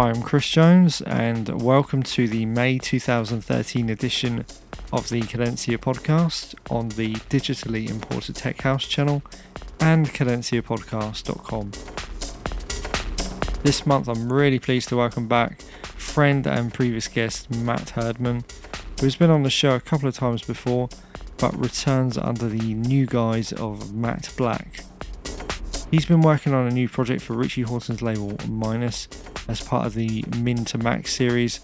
Hi, I'm Chris Jones, and welcome to the May 2013 edition of the Cadencia podcast on the digitally imported Tech House channel and cadenciapodcast.com. This month, I'm really pleased to welcome back friend and previous guest Matt Herdman, who has been on the show a couple of times before, but returns under the new guise of Matt Black. He's been working on a new project for Richie Hawtin's label Minus as part of the Min to Max series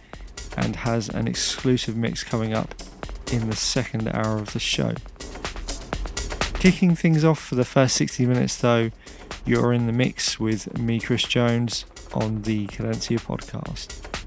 and has an exclusive mix coming up in the second hour of the show. Kicking things off for the first 60 minutes, though, you're in the mix with me, Chris Jones, on the Cadencia podcast.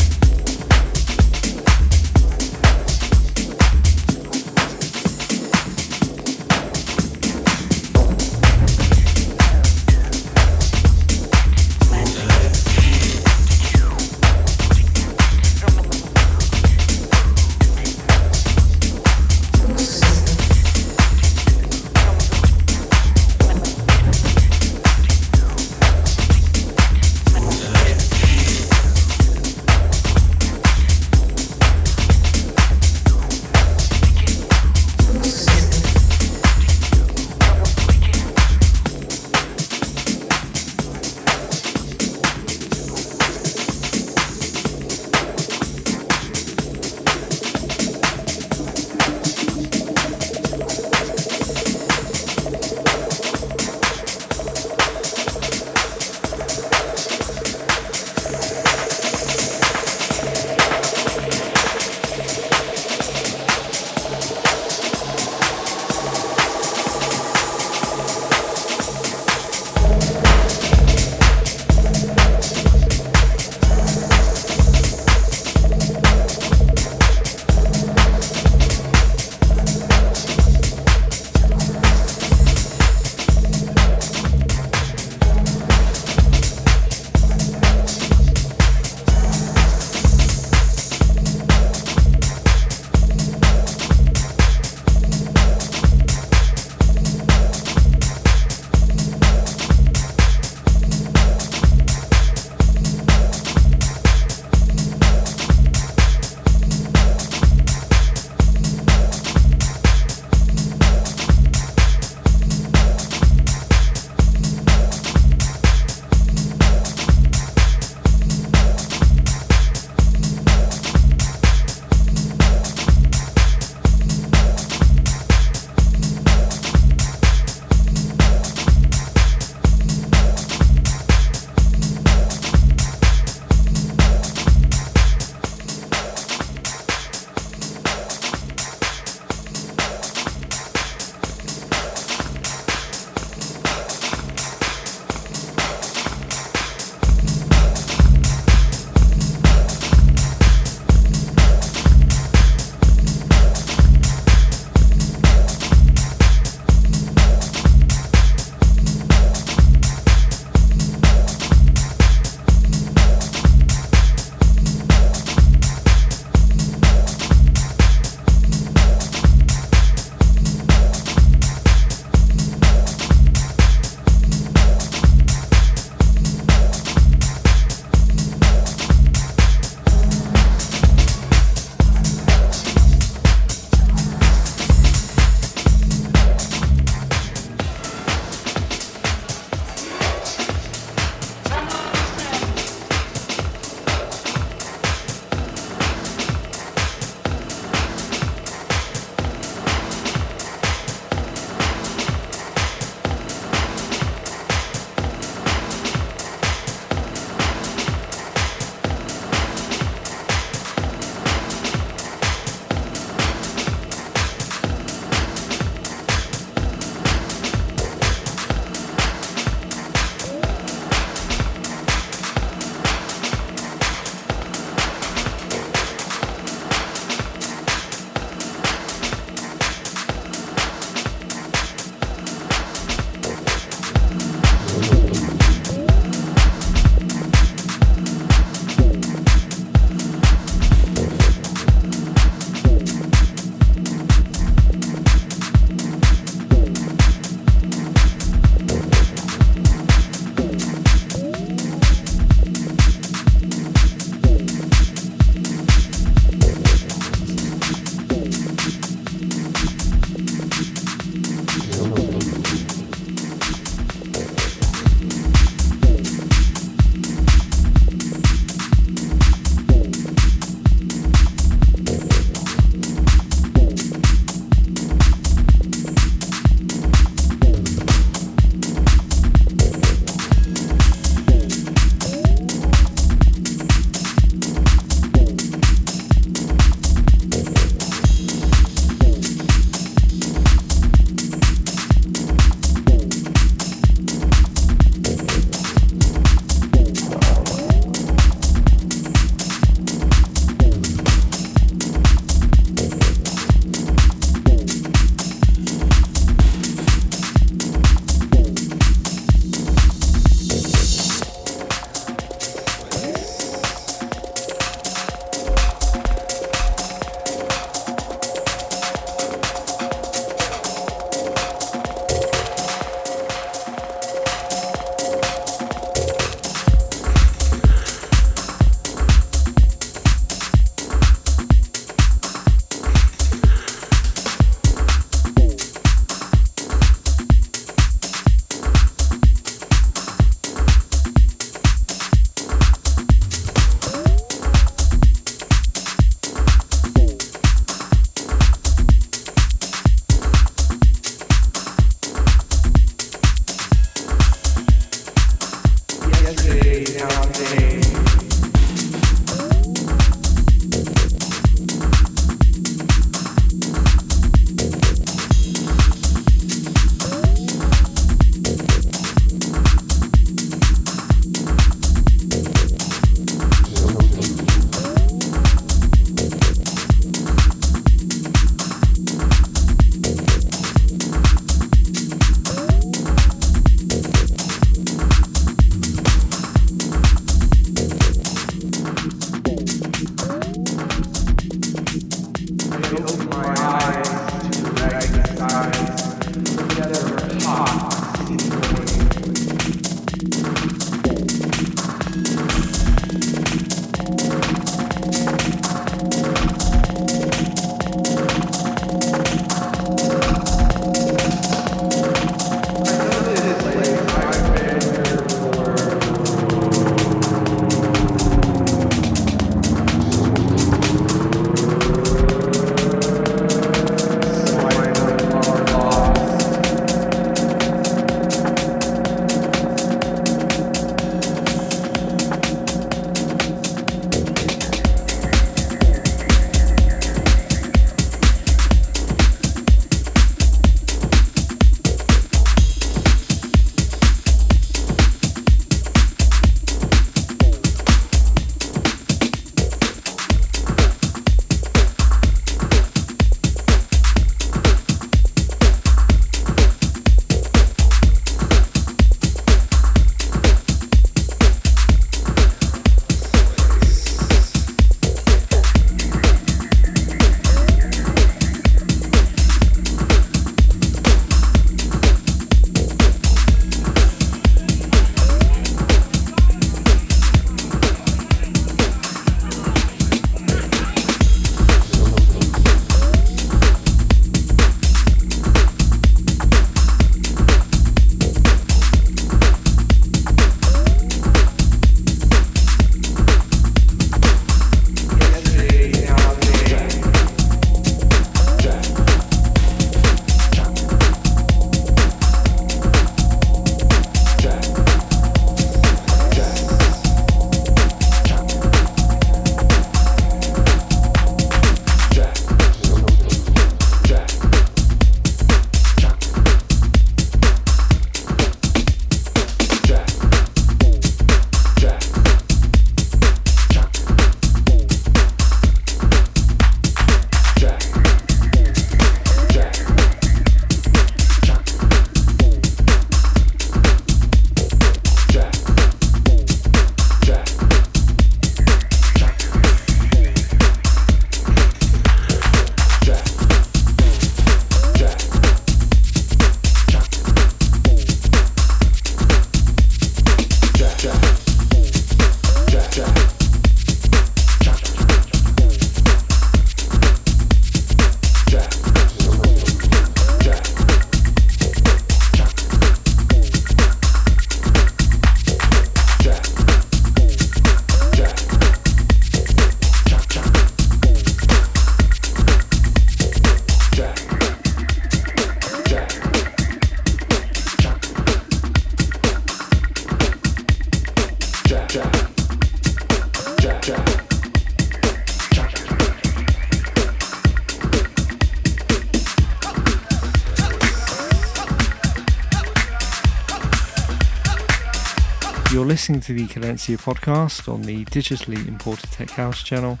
Listening to the Cadencia podcast on the digitally imported Tech House channel,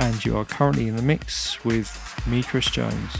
and you are currently in the mix with me, Chris Jones.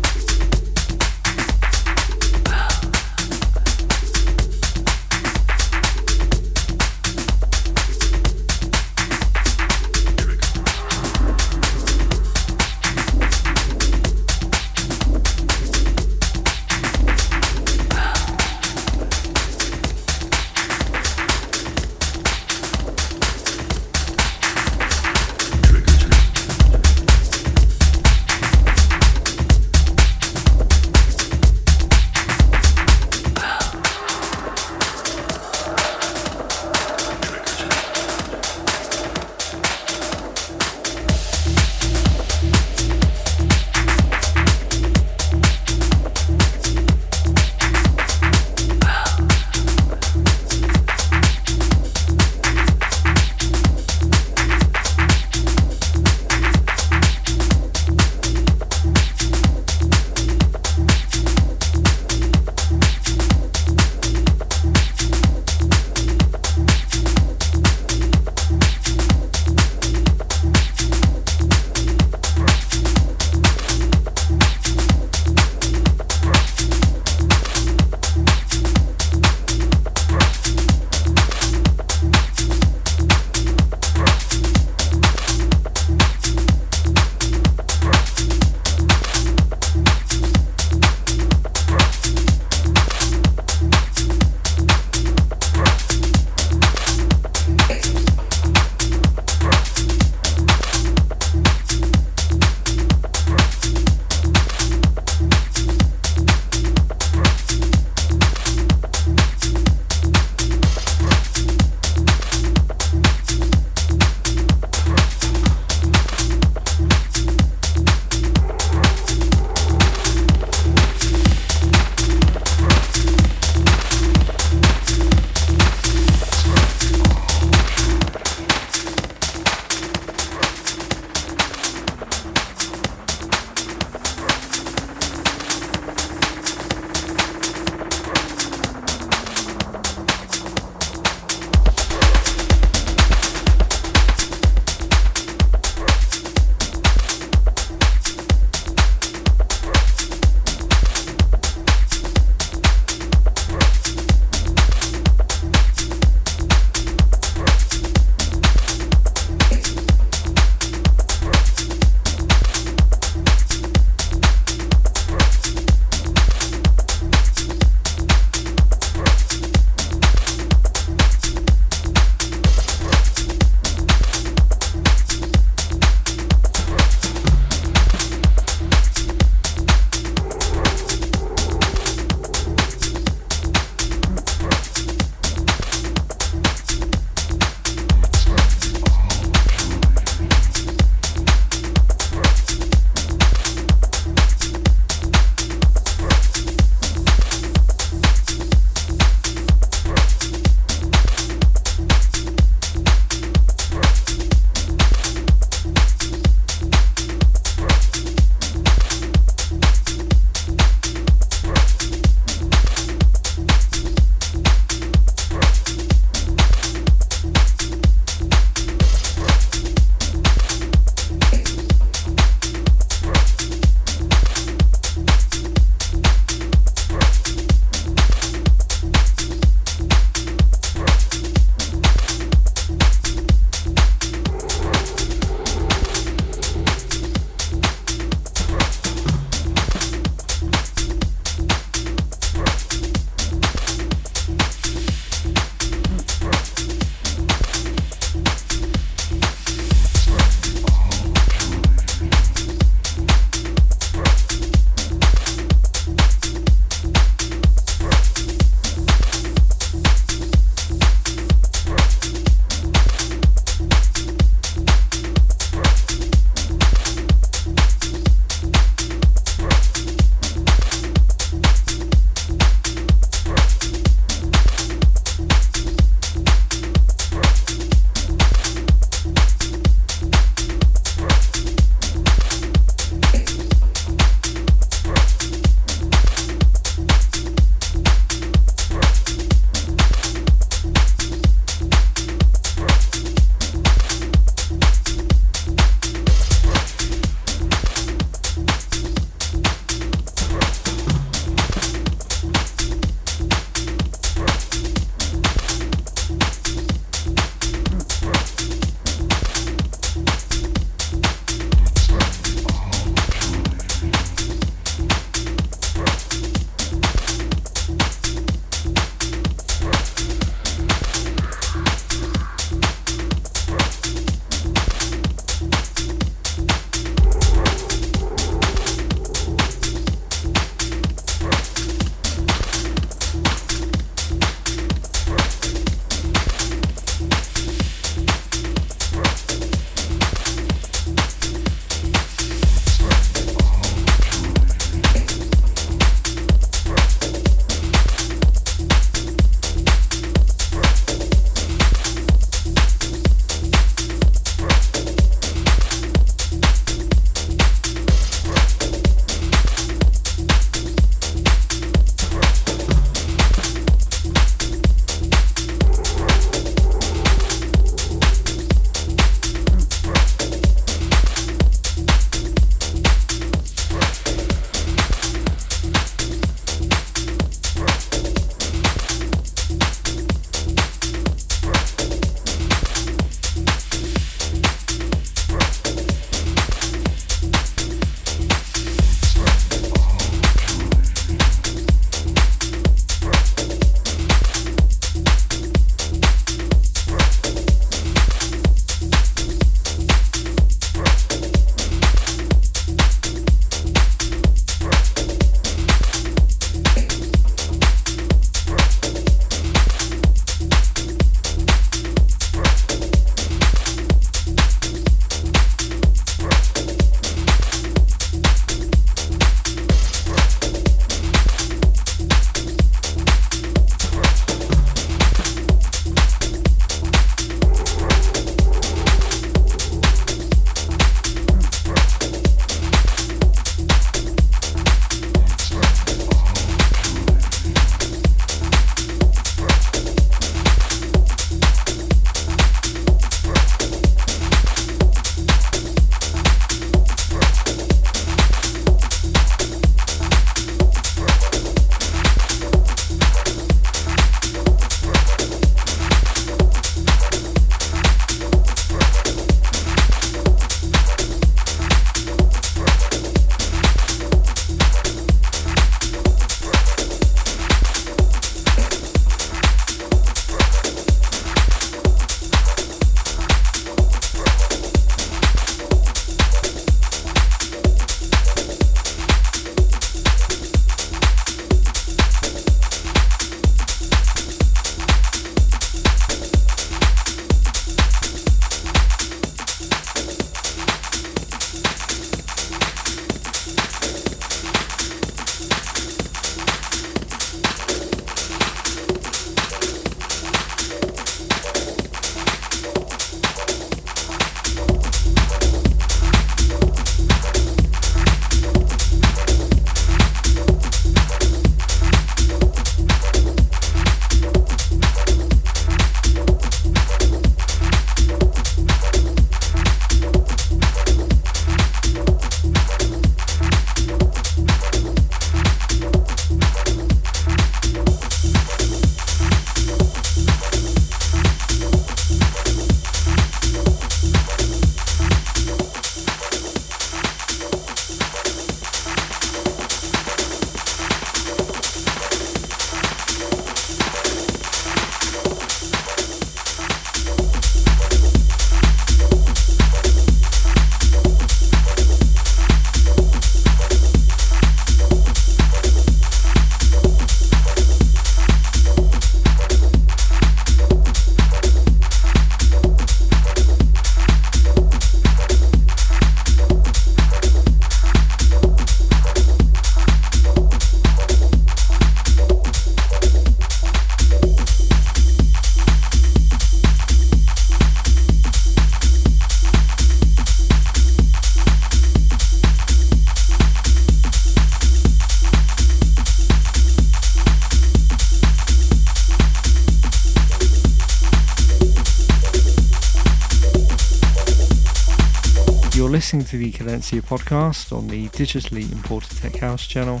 Listening to the Cadencia podcast on the digitally imported Tech House channel,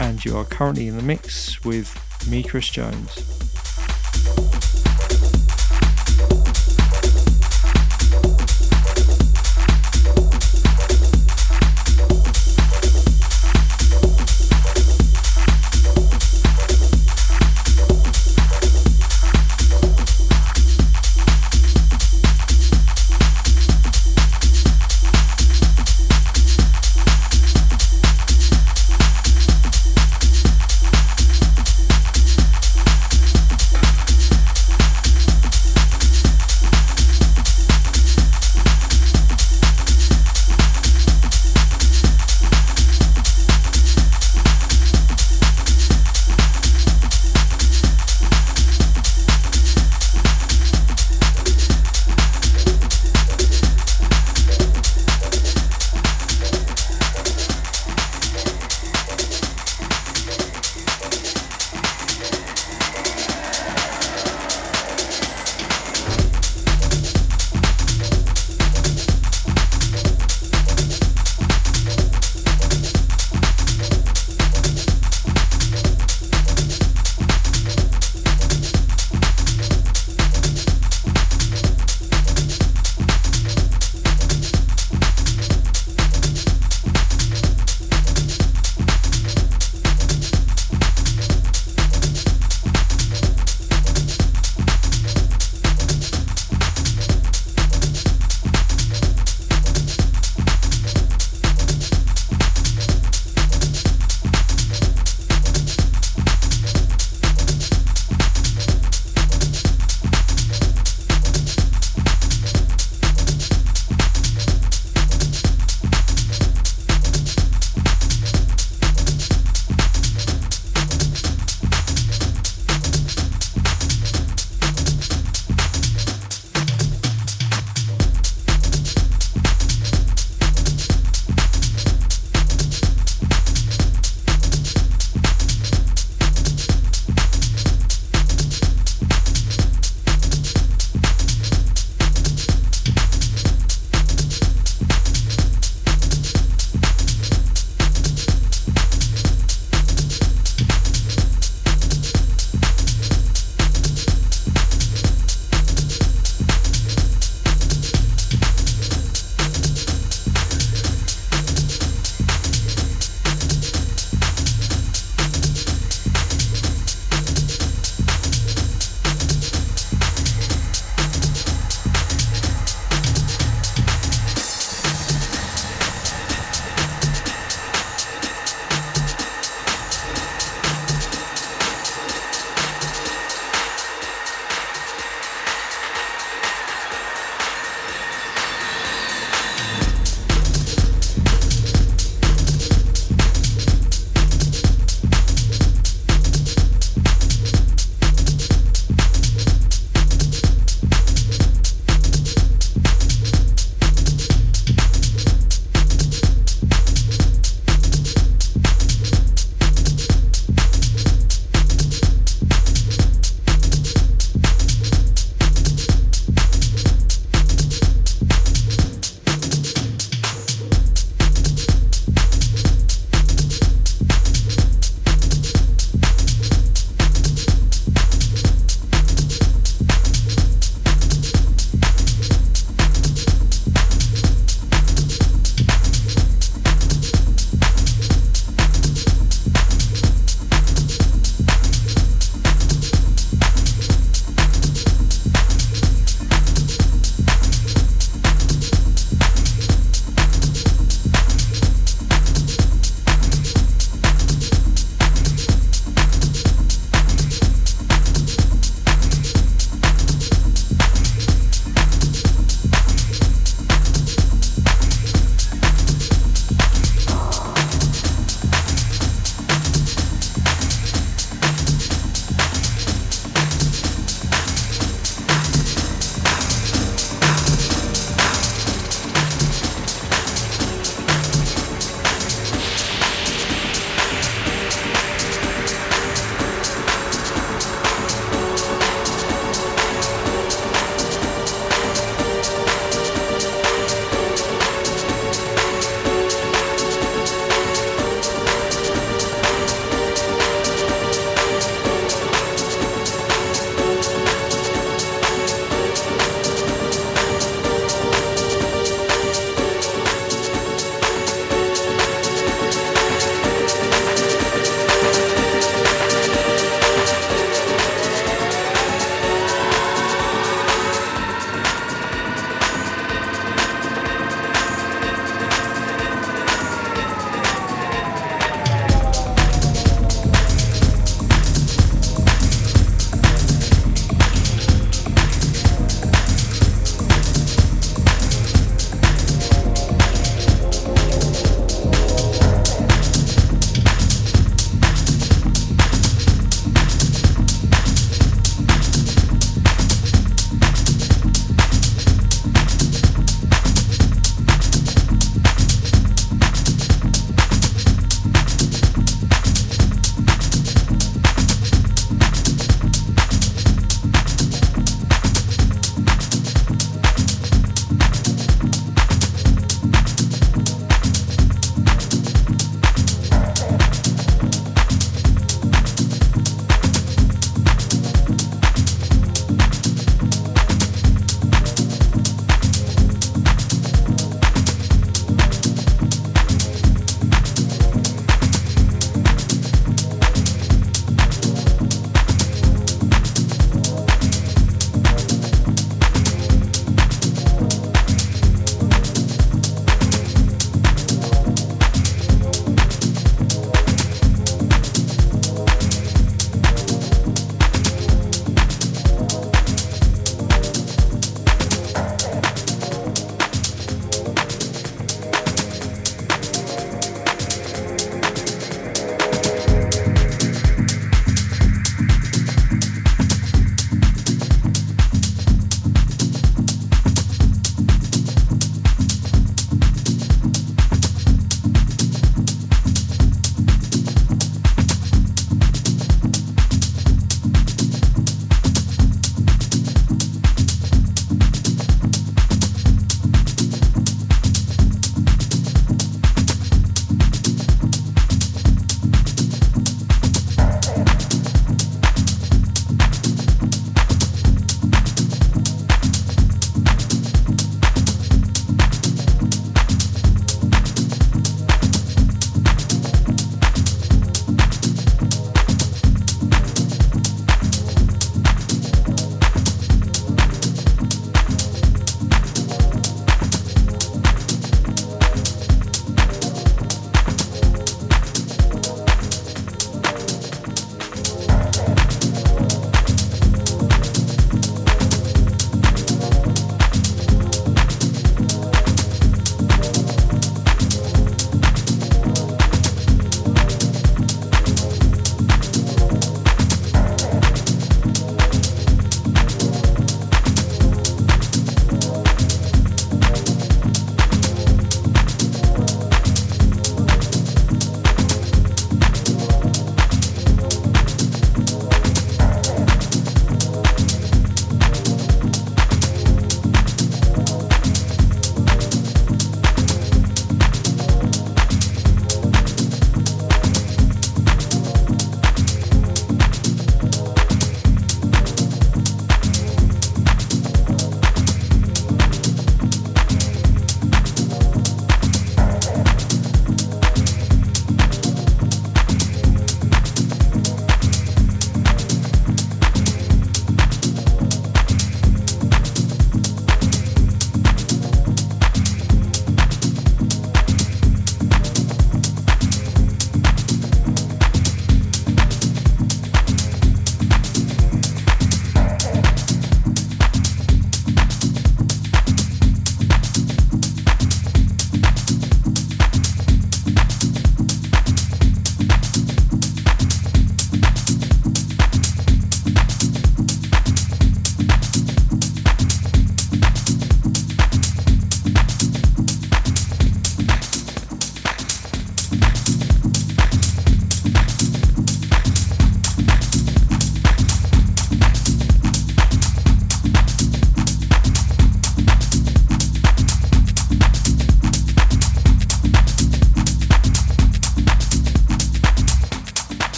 and you are currently in the mix with me, Chris Jones.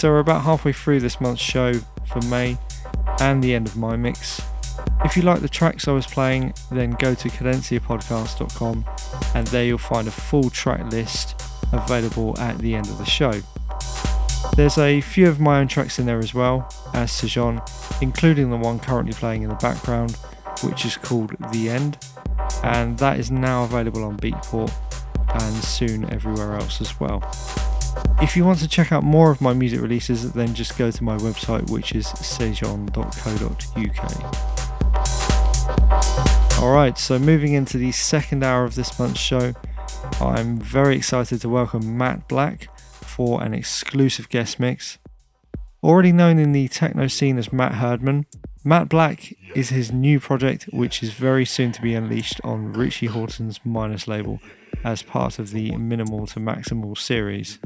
So we're about halfway through this month's show for May and the end of my mix. If you like the tracks I was playing, then go to cadenciapodcast.com and there you'll find a full track list available at the end of the show. There's a few of my own tracks in there as well, as Sejon, including the one currently playing in the background, which is called The End, and that is now available on Beatport and soon everywhere else as well. If you want to check out more of my music releases, then just go to my website, which is sejon.co.uk. Alright, so moving into the second hour of this month's show, I'm very excited to welcome Matt Black for an exclusive guest mix. Already known in the techno scene as Matt Herdman, Matt Black is his new project, which is very soon to be unleashed on Richie Hawtin's Minus label as part of the Minimal to Maximal series.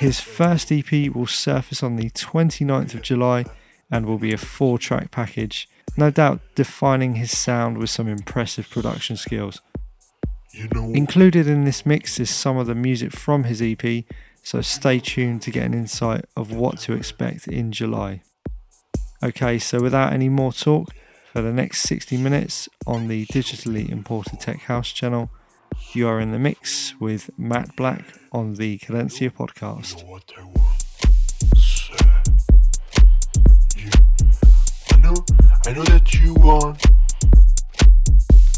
His first EP will surface on the 29th of July and will be a four track package, no doubt defining his sound with some impressive production skills. You know. Included in this mix is some of the music from his EP, so stay tuned to get an insight of what to expect in July. Okay, so without any more talk, for the next 60 minutes on the digitally imported Tech House channel, you are in the mix with Matt Black on the Cadencia podcast. I know, that you want,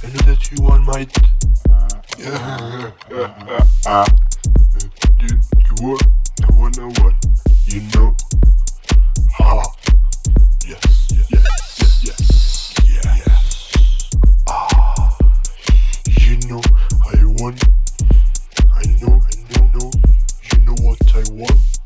I know that you want my you, you want, I what? You know? Yes, yes, yes, yes, yes. Ah, you know, want, I know, I know, know, you know what I want?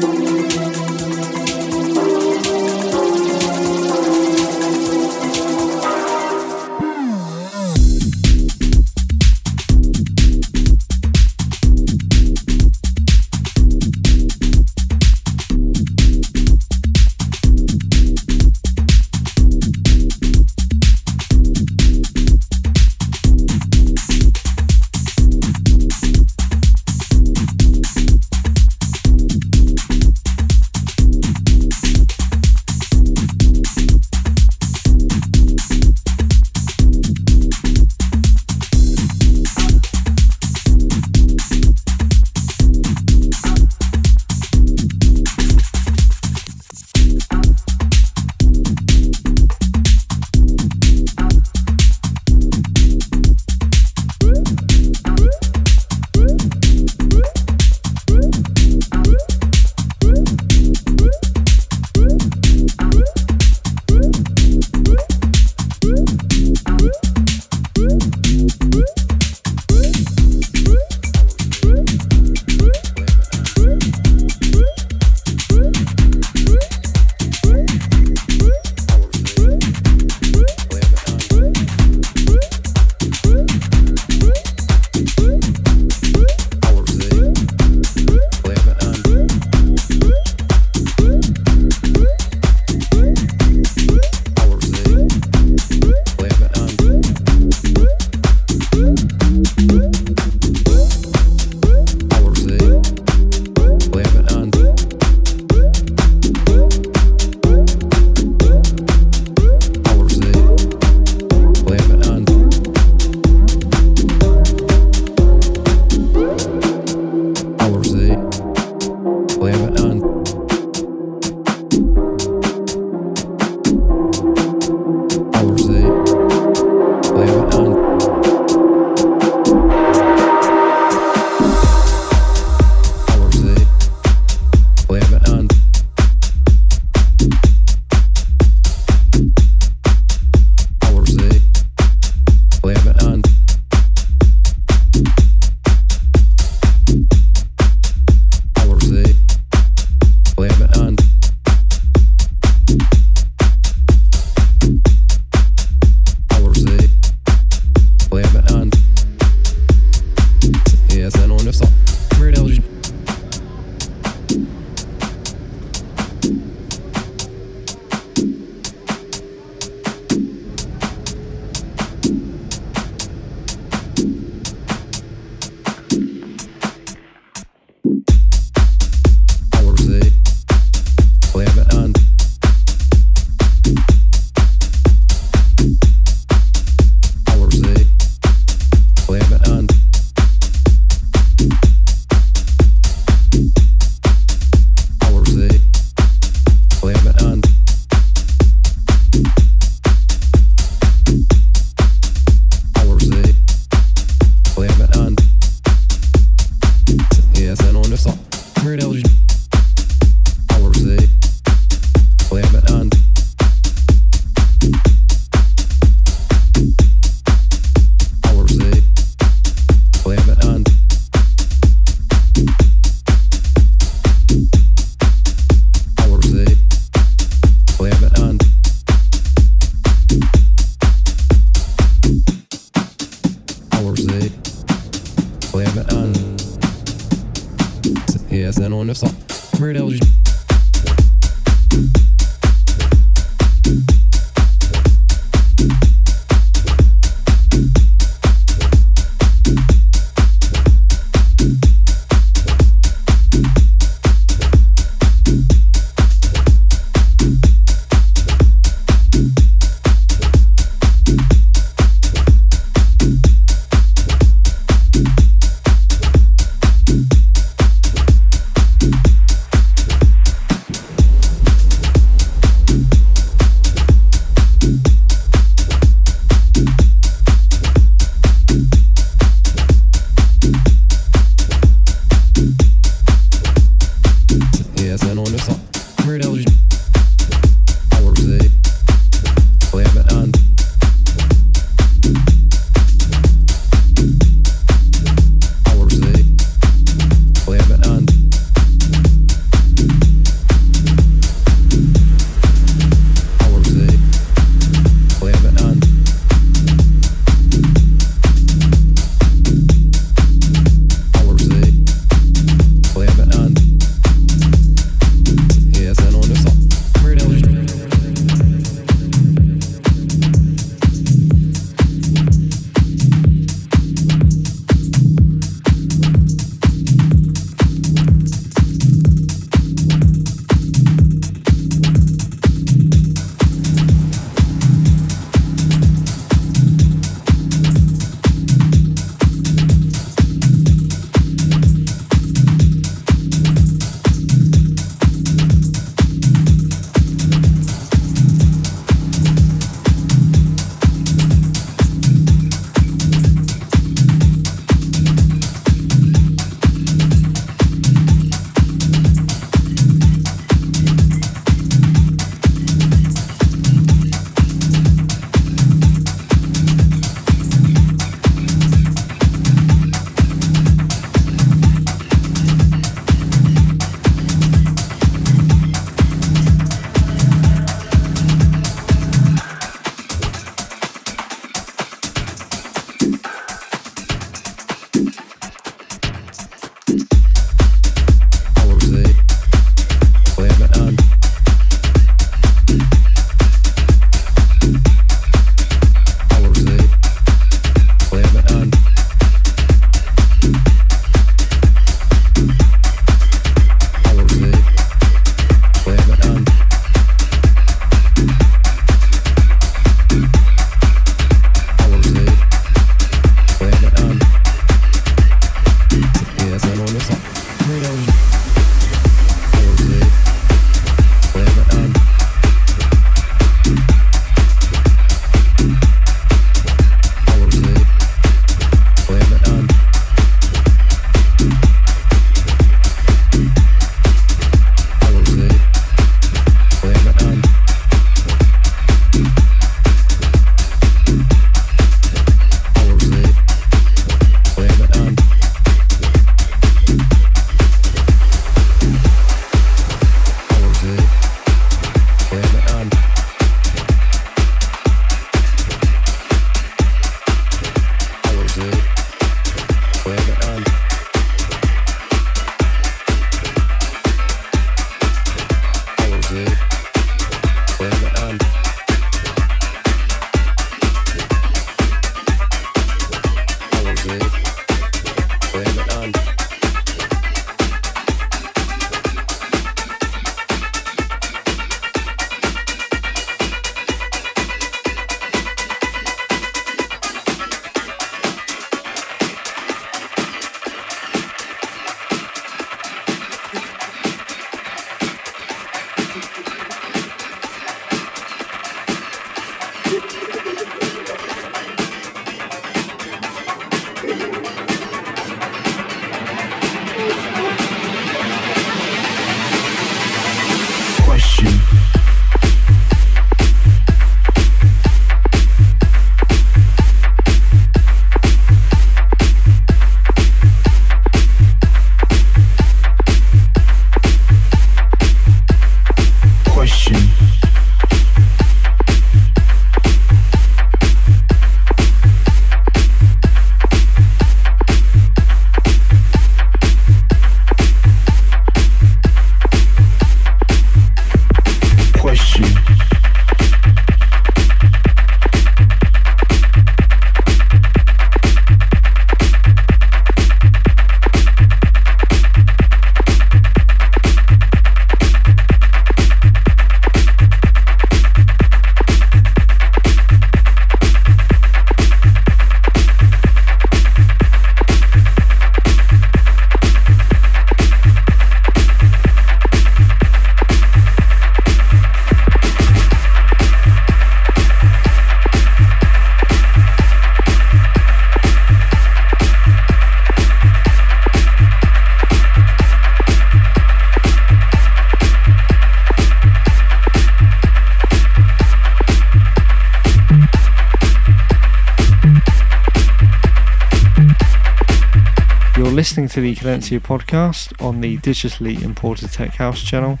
To the Cadencia podcast on the digitally imported Tech House channel,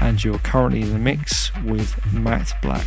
and you're currently in the mix with Matt Black.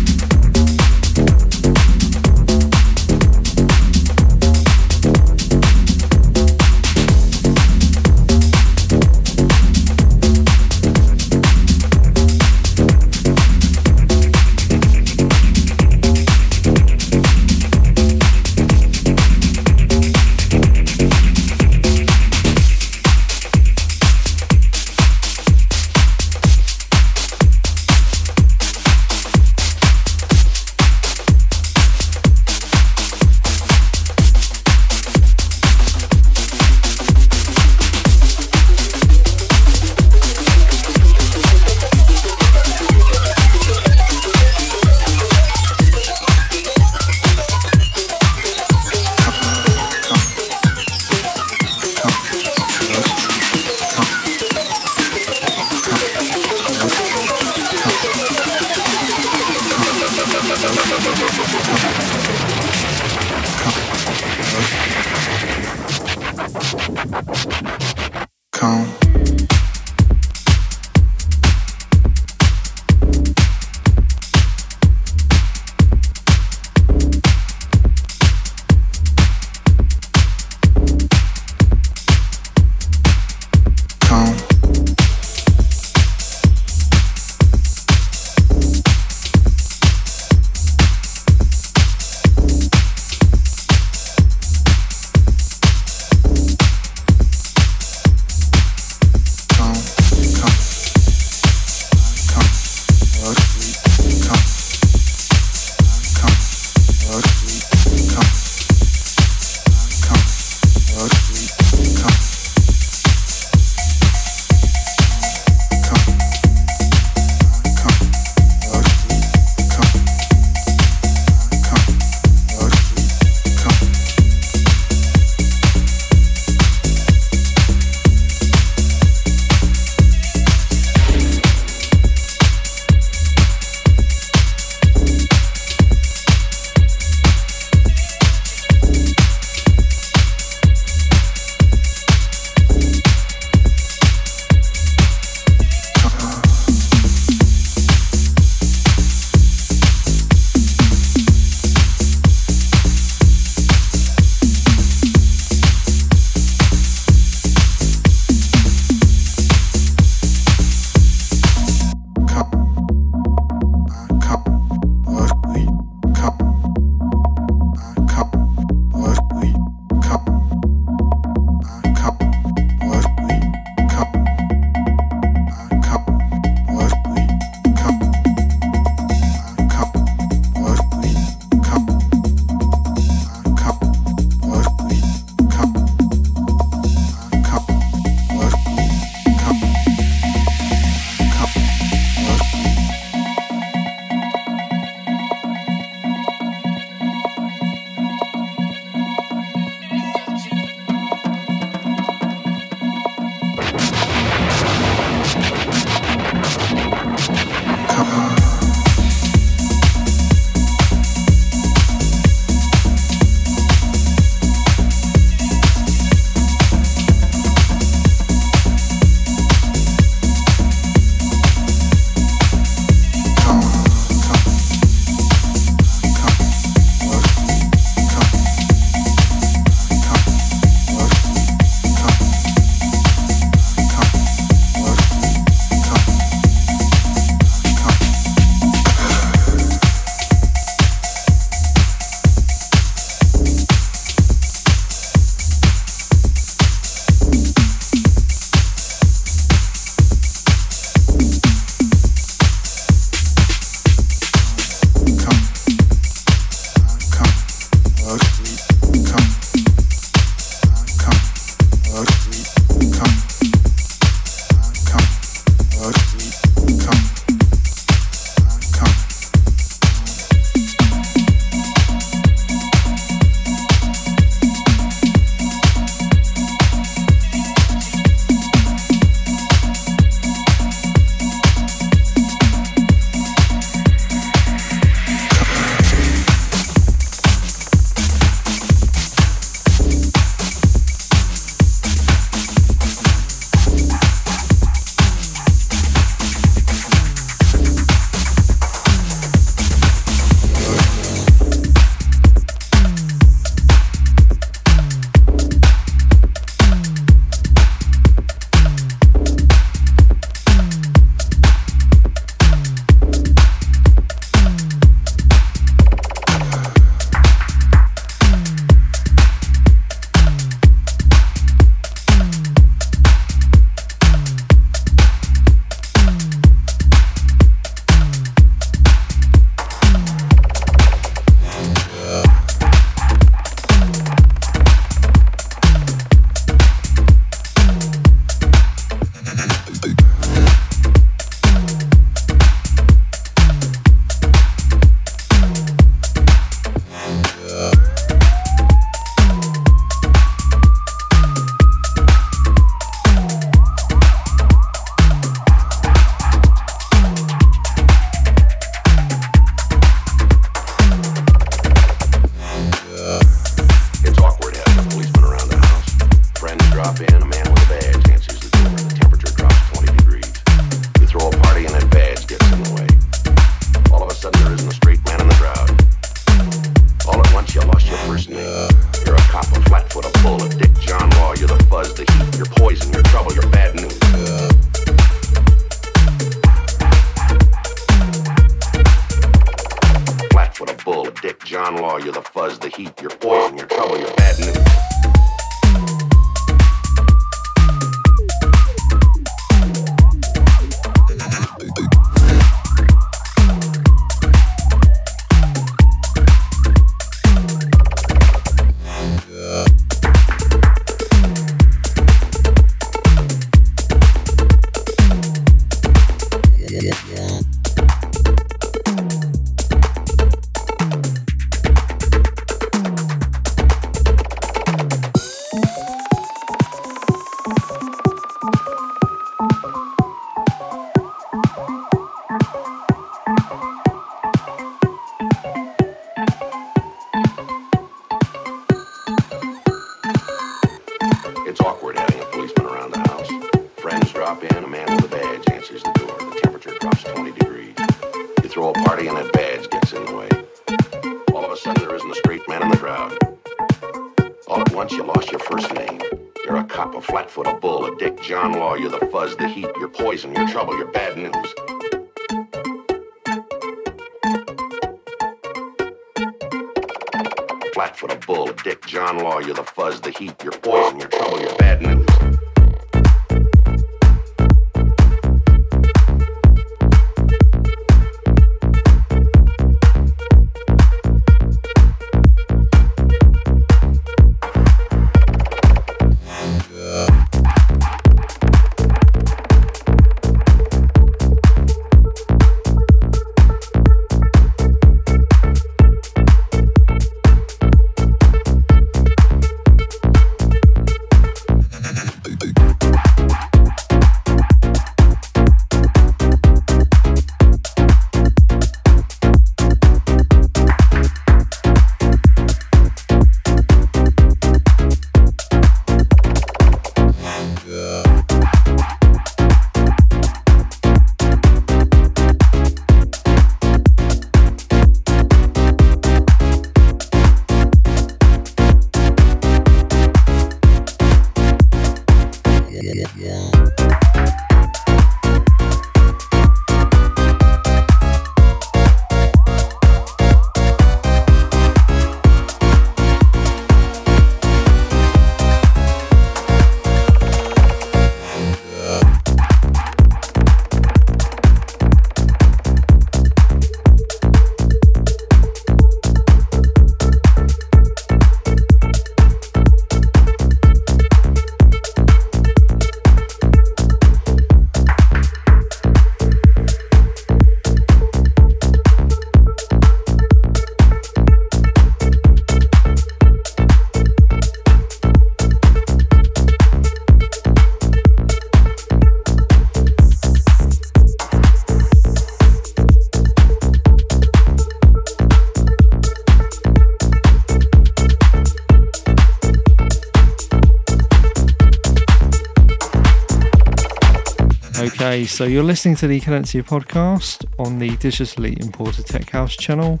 So you're listening to the Cadenza podcast on the digitally imported Tech House channel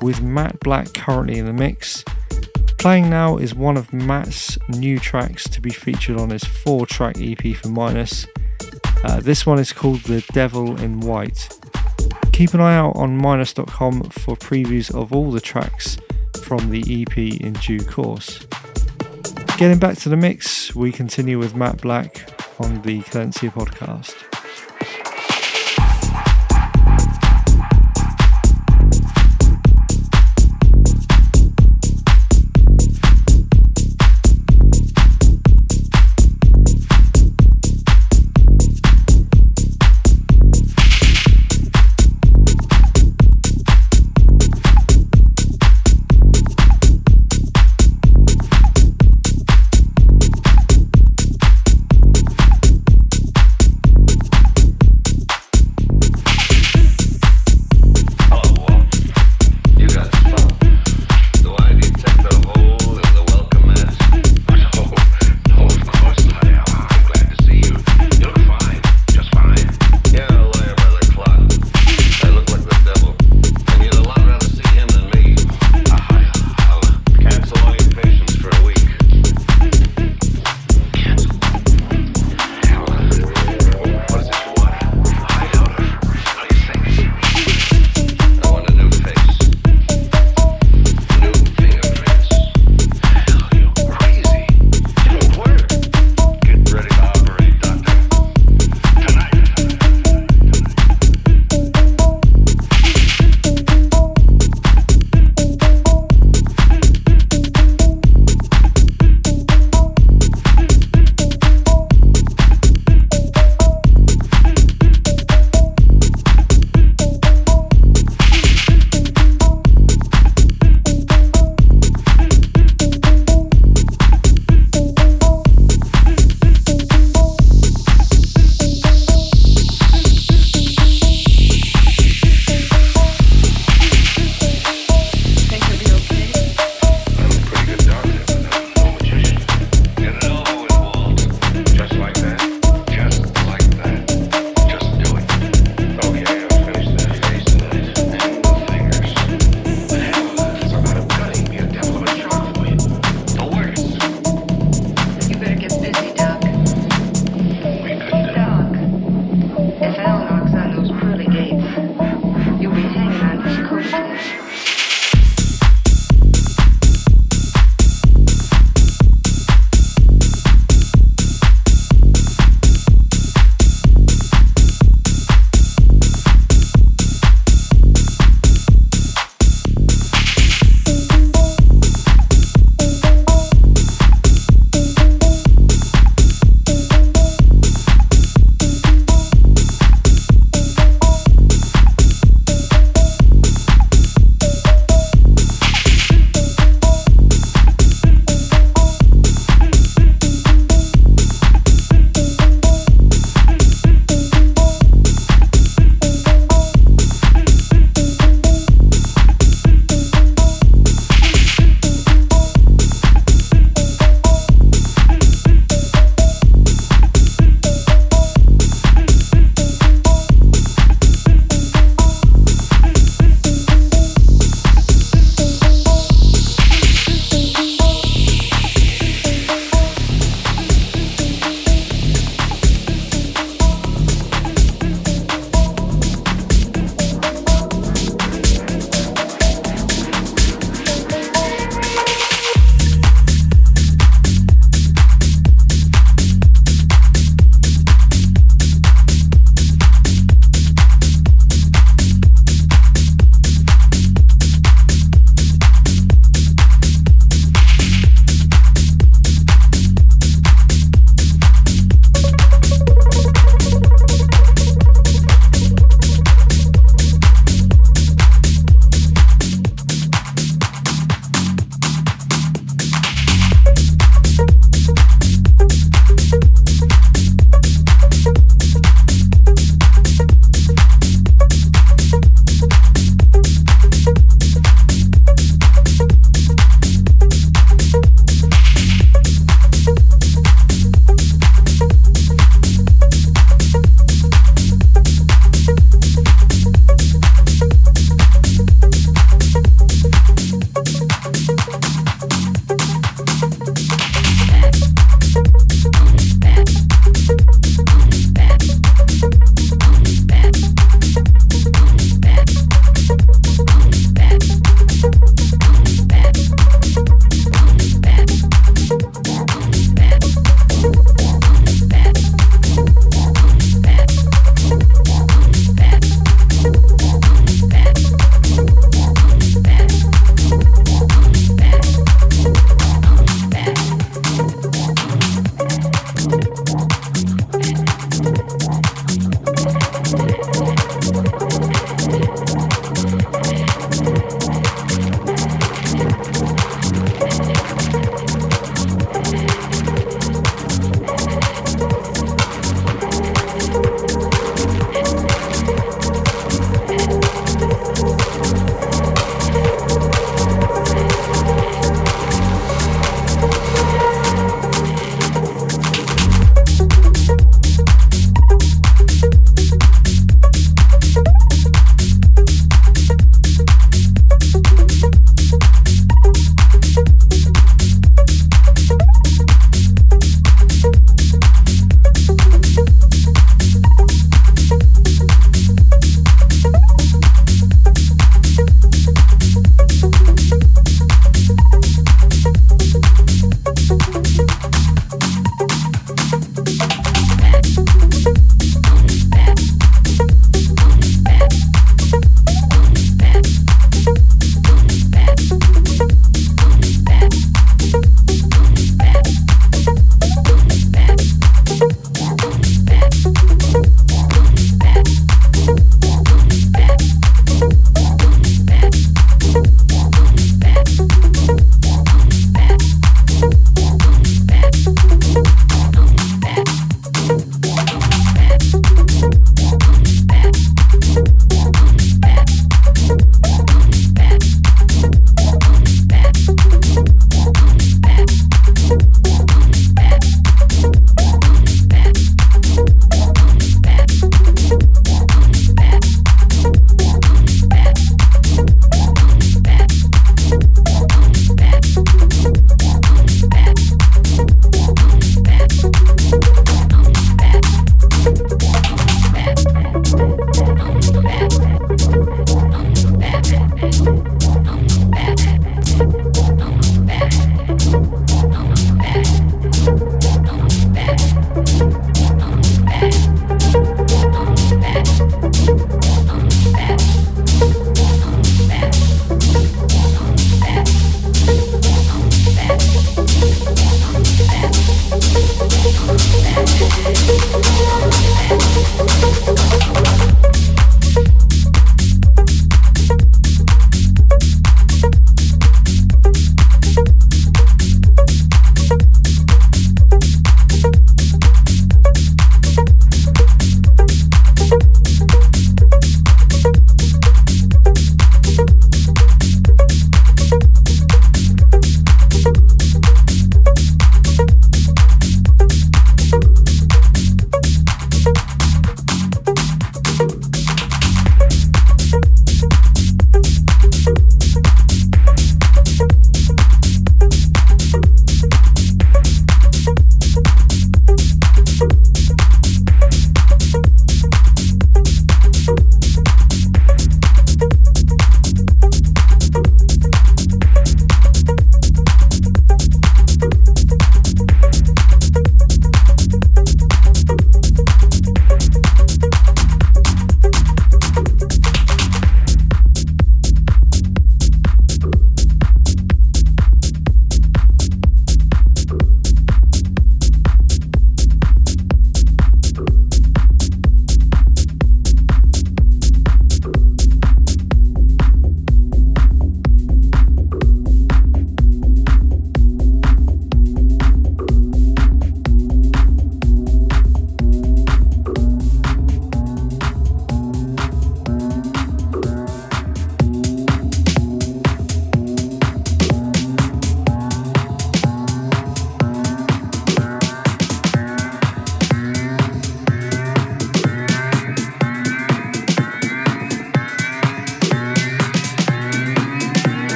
with Matt Black currently in the mix. Playing now is one of Matt's new tracks to be featured on his four track EP for Minus. Uh, this one is called The Devil in White. Keep an eye out on minus.com for previews of all the tracks from the EP in due course. Getting back to the mix, we continue with Matt Black on the Cadenza podcast.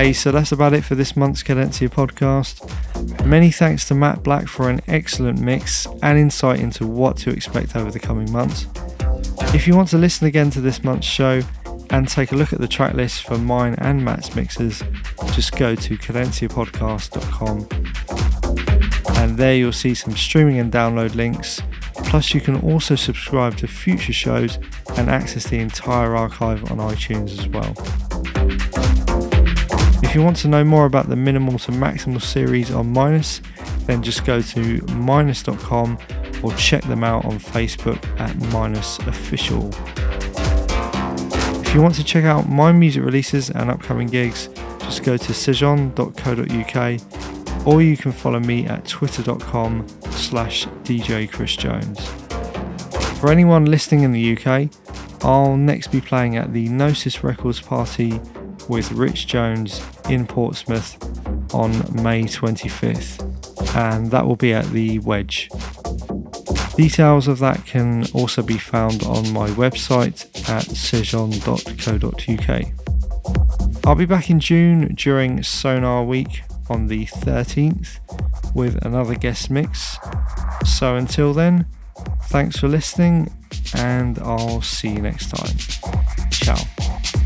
Hey, so that's about it for this month's Cadenza podcast. Many thanks to Matt Black for an excellent mix and insight into what to expect over the coming months. If you want to listen again to this month's show and take a look at the track list for mine and Matt's mixes, just go to cadenzapodcast.com and there you'll see some streaming and download links. Plus, you can also subscribe to future shows and access the entire archive on iTunes as well. If you want to know more about the minimal to maximal series on Minus, then just go to minus.com or check them out on Facebook at Minus Official. If you want to check out my music releases and upcoming gigs, just go to sejon.co.uk or you can follow me at twitter.com slash DJ Chris Jones. For anyone listening in the UK, I'll next be playing at the Gnosis Records party with Rich Jones in Portsmouth on May 25th, and that will be at the Wedge. Details of that can also be found on my website at sejon.co.uk. I'll be back in June during Sonar Week on the 13th with another guest mix. So until then, thanks for listening, and I'll see you next time. Ciao.